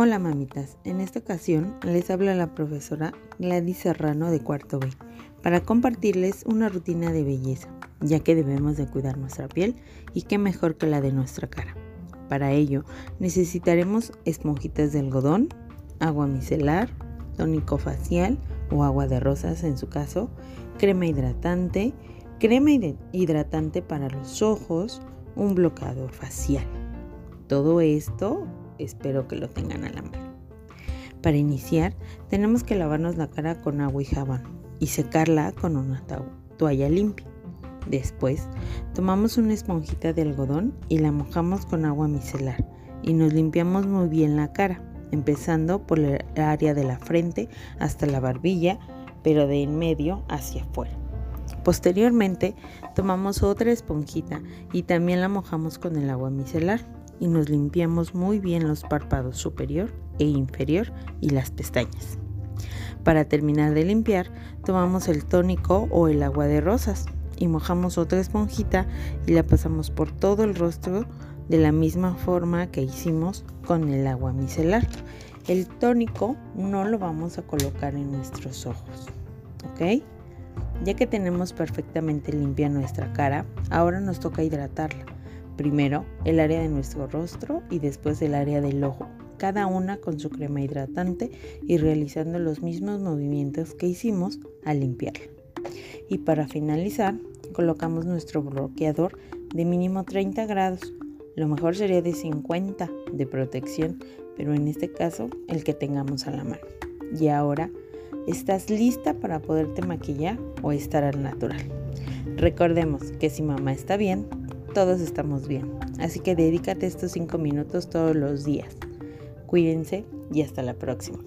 Hola mamitas, en esta ocasión les habla la profesora Gladys Serrano de cuarto B para compartirles una rutina de belleza, ya que debemos de cuidar nuestra piel y qué mejor que la de nuestra cara. Para ello necesitaremos esponjitas de algodón, agua micelar, tónico facial o agua de rosas en su caso, crema hidratante, crema hidratante para los ojos, un bloqueador facial. Todo esto espero que lo tengan a la mano. Para iniciar, tenemos que lavarnos la cara con agua y jabón y secarla con una toalla limpia. Después, tomamos una esponjita de algodón y la mojamos con agua micelar y nos limpiamos muy bien la cara, empezando por el área de la frente hasta la barbilla, pero de en medio hacia afuera. Posteriormente, tomamos otra esponjita y también la mojamos con el agua micelar y nos limpiamos muy bien los párpados superior e inferior y las pestañas. Para terminar de limpiar, tomamos el tónico o el agua de rosas y mojamos otra esponjita y la pasamos por todo el rostro de la misma forma que hicimos con el agua micelar. El tónico no lo vamos a colocar en nuestros ojos, ¿ok? Ya que tenemos perfectamente limpia nuestra cara, ahora nos toca hidratarla Primero el área de nuestro rostro y después el área del ojo, cada una con su crema hidratante y realizando los mismos movimientos que hicimos al limpiarla. Y para finalizar, colocamos nuestro bloqueador de mínimo 30 grados. Lo mejor sería de 50 de protección, pero en este caso el que tengamos a la mano. Y ahora, ¿estás lista para poderte maquillar o estar al natural? Recordemos que si mamá está bien, todos estamos bien. Así que dedícate estos 5 minutos todos los días. Cuídense y hasta la próxima.